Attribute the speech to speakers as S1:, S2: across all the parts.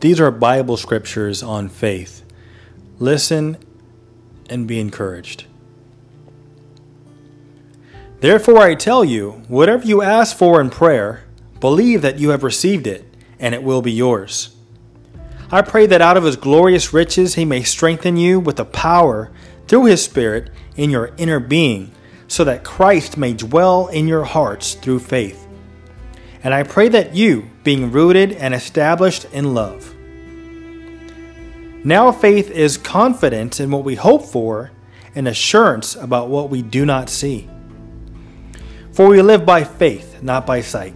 S1: These are Bible scriptures on faith. Listen and be encouraged. Therefore, I tell you, whatever you ask for in prayer, believe that you have received it, and it will be yours. I pray that out of his glorious riches he may strengthen you with the power through his Spirit in your inner being, so that Christ may dwell in your hearts through faith. And I pray that you, being rooted and established in love. Now faith is confidence in what we hope for and assurance about what we do not see. For we live by faith, not by sight.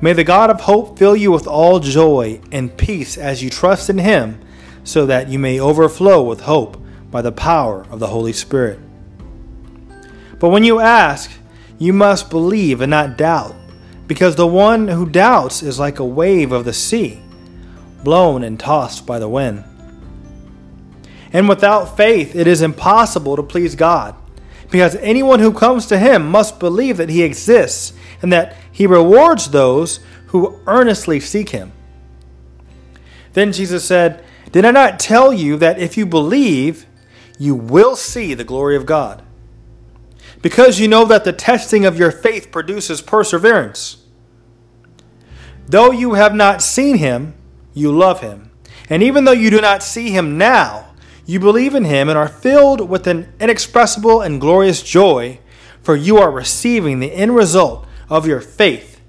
S1: May the God of hope fill you with all joy and peace as you trust in him, so that you may overflow with hope by the power of the Holy Spirit. But when you ask, you must believe and not doubt, because the one who doubts is like a wave of the sea, blown and tossed by the wind. And without faith, it is impossible to please God because anyone who comes to him must believe that he exists and that he rewards those who earnestly seek him. Then Jesus said, Did I not tell you that if you believe, you will see the glory of God? Because you know that the testing of your faith produces perseverance. Though you have not seen him, you love him. And even though you do not see him now, you believe in him and are filled with an inexpressible and glorious joy, for you are receiving the end result of your faith,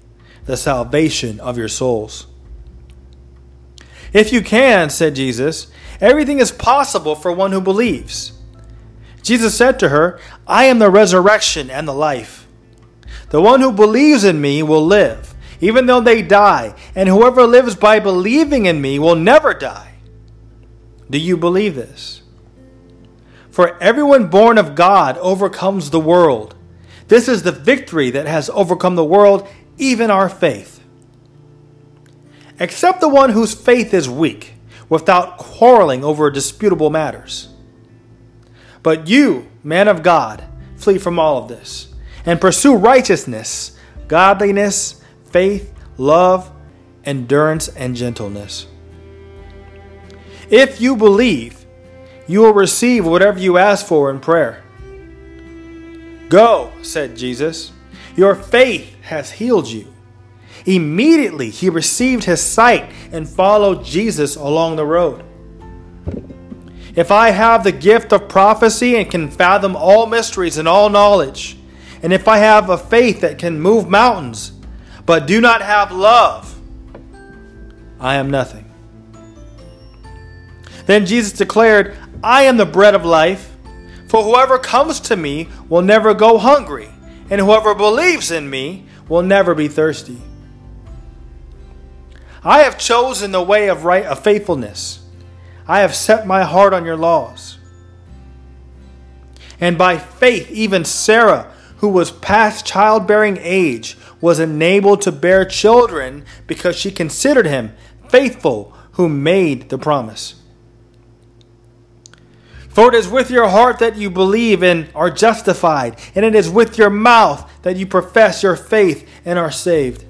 S1: the salvation of your souls. If you can, said Jesus, everything is possible for one who believes. Jesus said to her, I am the resurrection and the life. The one who believes in me will live, even though they die, and whoever lives by believing in me will never die. Do you believe this? For everyone born of God overcomes the world. This is the victory that has overcome the world, even our faith. Except the one whose faith is weak, without quarreling over disputable matters. But you, man of God, flee from all of this and pursue righteousness, godliness, faith, love, endurance, and gentleness. If you believe, you will receive whatever you ask for in prayer. Go, said Jesus. Your faith has healed you. Immediately he received his sight and followed Jesus along the road. If I have the gift of prophecy and can fathom all mysteries and all knowledge, and if I have a faith that can move mountains, but do not have love, I am nothing. Then Jesus declared, I am the bread of life. For whoever comes to me will never go hungry, and whoever believes in me will never be thirsty. I have chosen the way of right of faithfulness. I have set my heart on your laws. And by faith, even Sarah, who was past childbearing age, was enabled to bear children because she considered him faithful who made the promise. For it is with your heart that you believe and are justified, and it is with your mouth that you profess your faith and are saved.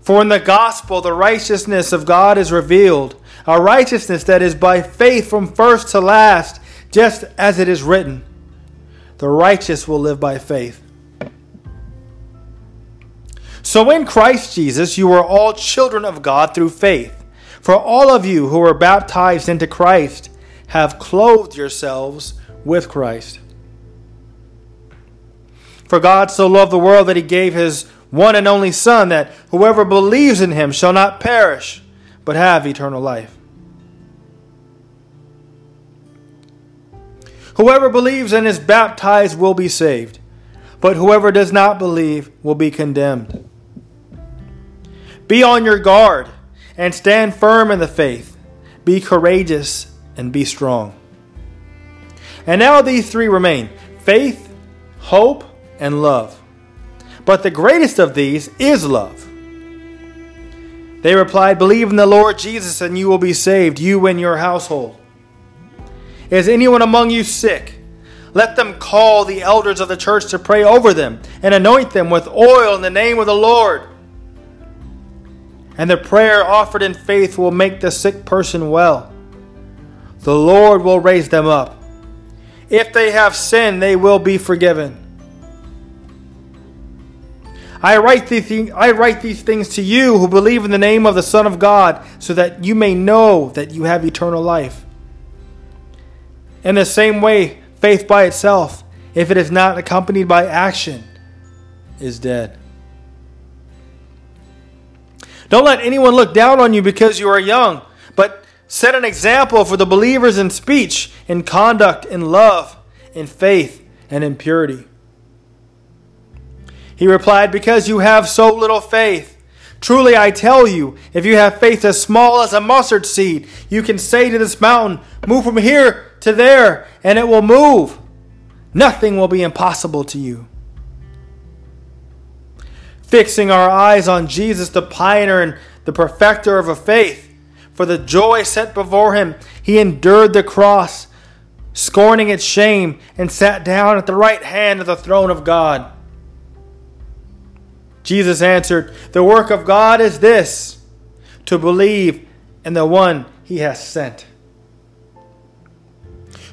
S1: For in the gospel, the righteousness of God is revealed, a righteousness that is by faith from first to last, just as it is written The righteous will live by faith. So in Christ Jesus, you are all children of God through faith. For all of you who were baptized into Christ have clothed yourselves with Christ. For God so loved the world that he gave his one and only Son, that whoever believes in him shall not perish, but have eternal life. Whoever believes and is baptized will be saved, but whoever does not believe will be condemned. Be on your guard and stand firm in the faith. Be courageous and be strong. And now these three remain faith, hope, and love. But the greatest of these is love. They replied, Believe in the Lord Jesus, and you will be saved, you and your household. Is anyone among you sick? Let them call the elders of the church to pray over them and anoint them with oil in the name of the Lord and the prayer offered in faith will make the sick person well. The Lord will raise them up. If they have sinned, they will be forgiven. I write, these, I write these things to you who believe in the name of the Son of God, so that you may know that you have eternal life. In the same way, faith by itself, if it is not accompanied by action, is dead. Don't let anyone look down on you because you are young, but set an example for the believers in speech, in conduct, in love, in faith, and in purity. He replied, Because you have so little faith. Truly I tell you, if you have faith as small as a mustard seed, you can say to this mountain, Move from here to there, and it will move. Nothing will be impossible to you fixing our eyes on Jesus, the pioneer and the perfecter of a faith. For the joy set before him, he endured the cross, scorning its shame, and sat down at the right hand of the throne of God. Jesus answered, The work of God is this, to believe in the one he has sent.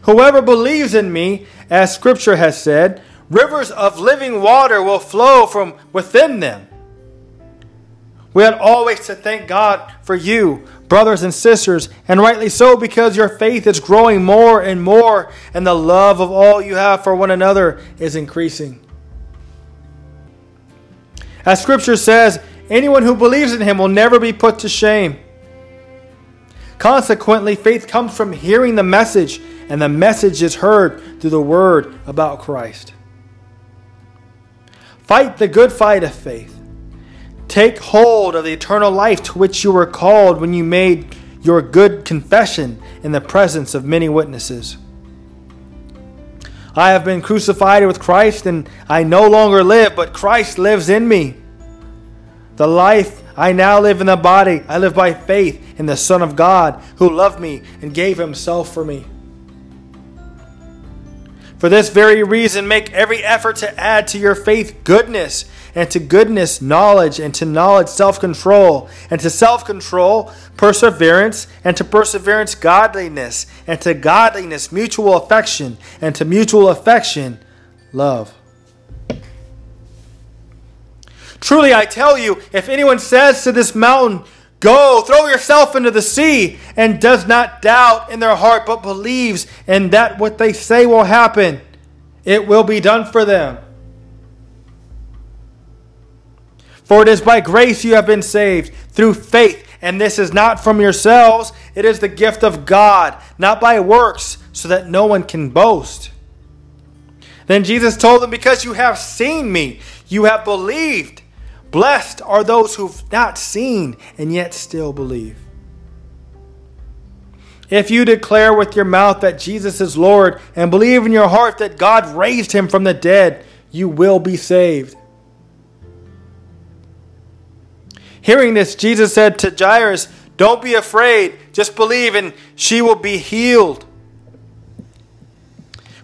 S1: Whoever believes in me, as Scripture has said, Rivers of living water will flow from within them. We ought always to thank God for you, brothers and sisters, and rightly so because your faith is growing more and more, and the love of all you have for one another is increasing. As Scripture says, anyone who believes in him will never be put to shame. Consequently, faith comes from hearing the message, and the message is heard through the word about Christ. Fight the good fight of faith. Take hold of the eternal life to which you were called when you made your good confession in the presence of many witnesses. I have been crucified with Christ, and I no longer live, but Christ lives in me. The life I now live in the body, I live by faith in the Son of God, who loved me and gave himself for me. For this very reason, make every effort to add to your faith goodness, and to goodness, knowledge, and to knowledge, self control, and to self control, perseverance, and to perseverance, godliness, and to godliness, mutual affection, and to mutual affection, love. Truly, I tell you, if anyone says to this mountain, Go, throw yourself into the sea, and does not doubt in their heart, but believes in that what they say will happen. It will be done for them. For it is by grace you have been saved, through faith, and this is not from yourselves, it is the gift of God, not by works, so that no one can boast. Then Jesus told them, Because you have seen me, you have believed. Blessed are those who've not seen and yet still believe. If you declare with your mouth that Jesus is Lord and believe in your heart that God raised him from the dead, you will be saved. Hearing this, Jesus said to Jairus, Don't be afraid, just believe, and she will be healed.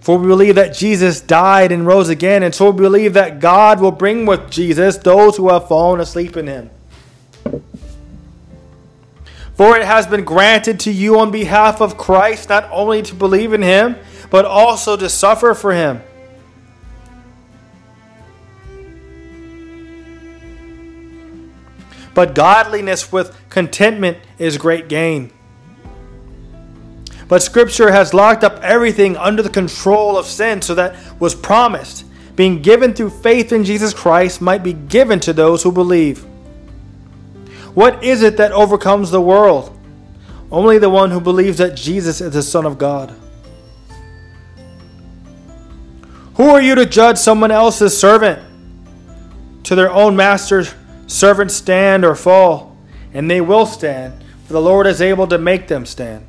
S1: For we believe that Jesus died and rose again, and so we believe that God will bring with Jesus those who have fallen asleep in him. For it has been granted to you on behalf of Christ not only to believe in him, but also to suffer for him. But godliness with contentment is great gain. But Scripture has locked up everything under the control of sin so that was promised, being given through faith in Jesus Christ, might be given to those who believe. What is it that overcomes the world? Only the one who believes that Jesus is the Son of God. Who are you to judge someone else's servant? To their own master's servants stand or fall, and they will stand, for the Lord is able to make them stand.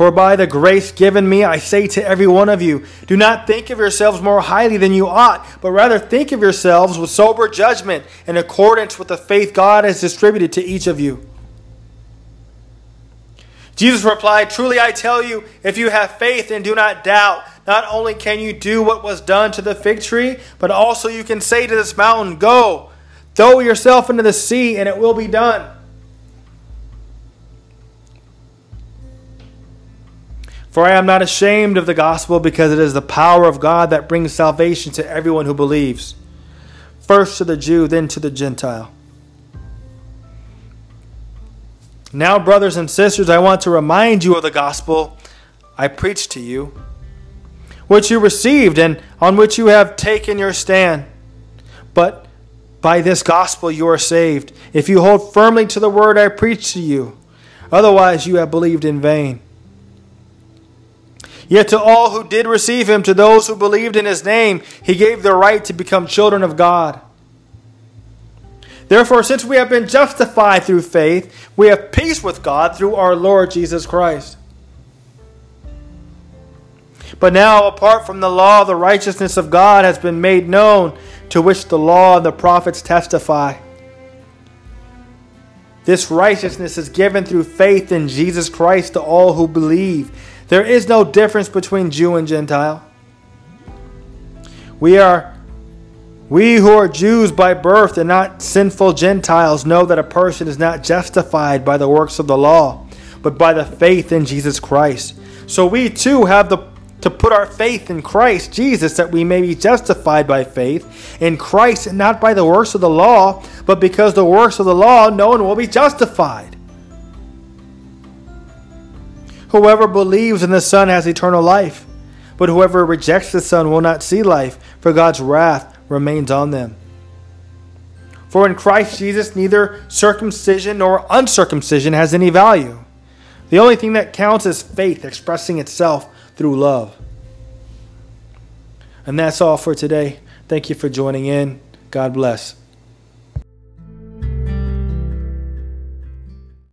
S1: For by the grace given me, I say to every one of you, do not think of yourselves more highly than you ought, but rather think of yourselves with sober judgment in accordance with the faith God has distributed to each of you. Jesus replied, Truly I tell you, if you have faith and do not doubt, not only can you do what was done to the fig tree, but also you can say to this mountain, Go, Throw yourself into the sea, and it will be done. For I am not ashamed of the gospel because it is the power of God that brings salvation to everyone who believes, first to the Jew, then to the Gentile. Now, brothers and sisters, I want to remind you of the gospel I preached to you, which you received and on which you have taken your stand. But by this gospel you are saved, if you hold firmly to the word I preached to you. Otherwise, you have believed in vain. Yet to all who did receive him, to those who believed in his name, he gave the right to become children of God. Therefore, since we have been justified through faith, we have peace with God through our Lord Jesus Christ. But now, apart from the law, the righteousness of God has been made known, to which the law and the prophets testify. This righteousness is given through faith in Jesus Christ to all who believe. There is no difference between Jew and Gentile. We are we who are Jews by birth and not sinful Gentiles know that a person is not justified by the works of the law, but by the faith in Jesus Christ. So we too have the to put our faith in Christ Jesus that we may be justified by faith in Christ not by the works of the law, but because the works of the law no one will be justified. Whoever believes in the Son has eternal life, but whoever rejects the Son will not see life, for God's wrath remains on them. For in Christ Jesus, neither circumcision nor uncircumcision has any value. The only thing that counts is faith expressing itself through love. And that's all for today. Thank you for joining in. God bless.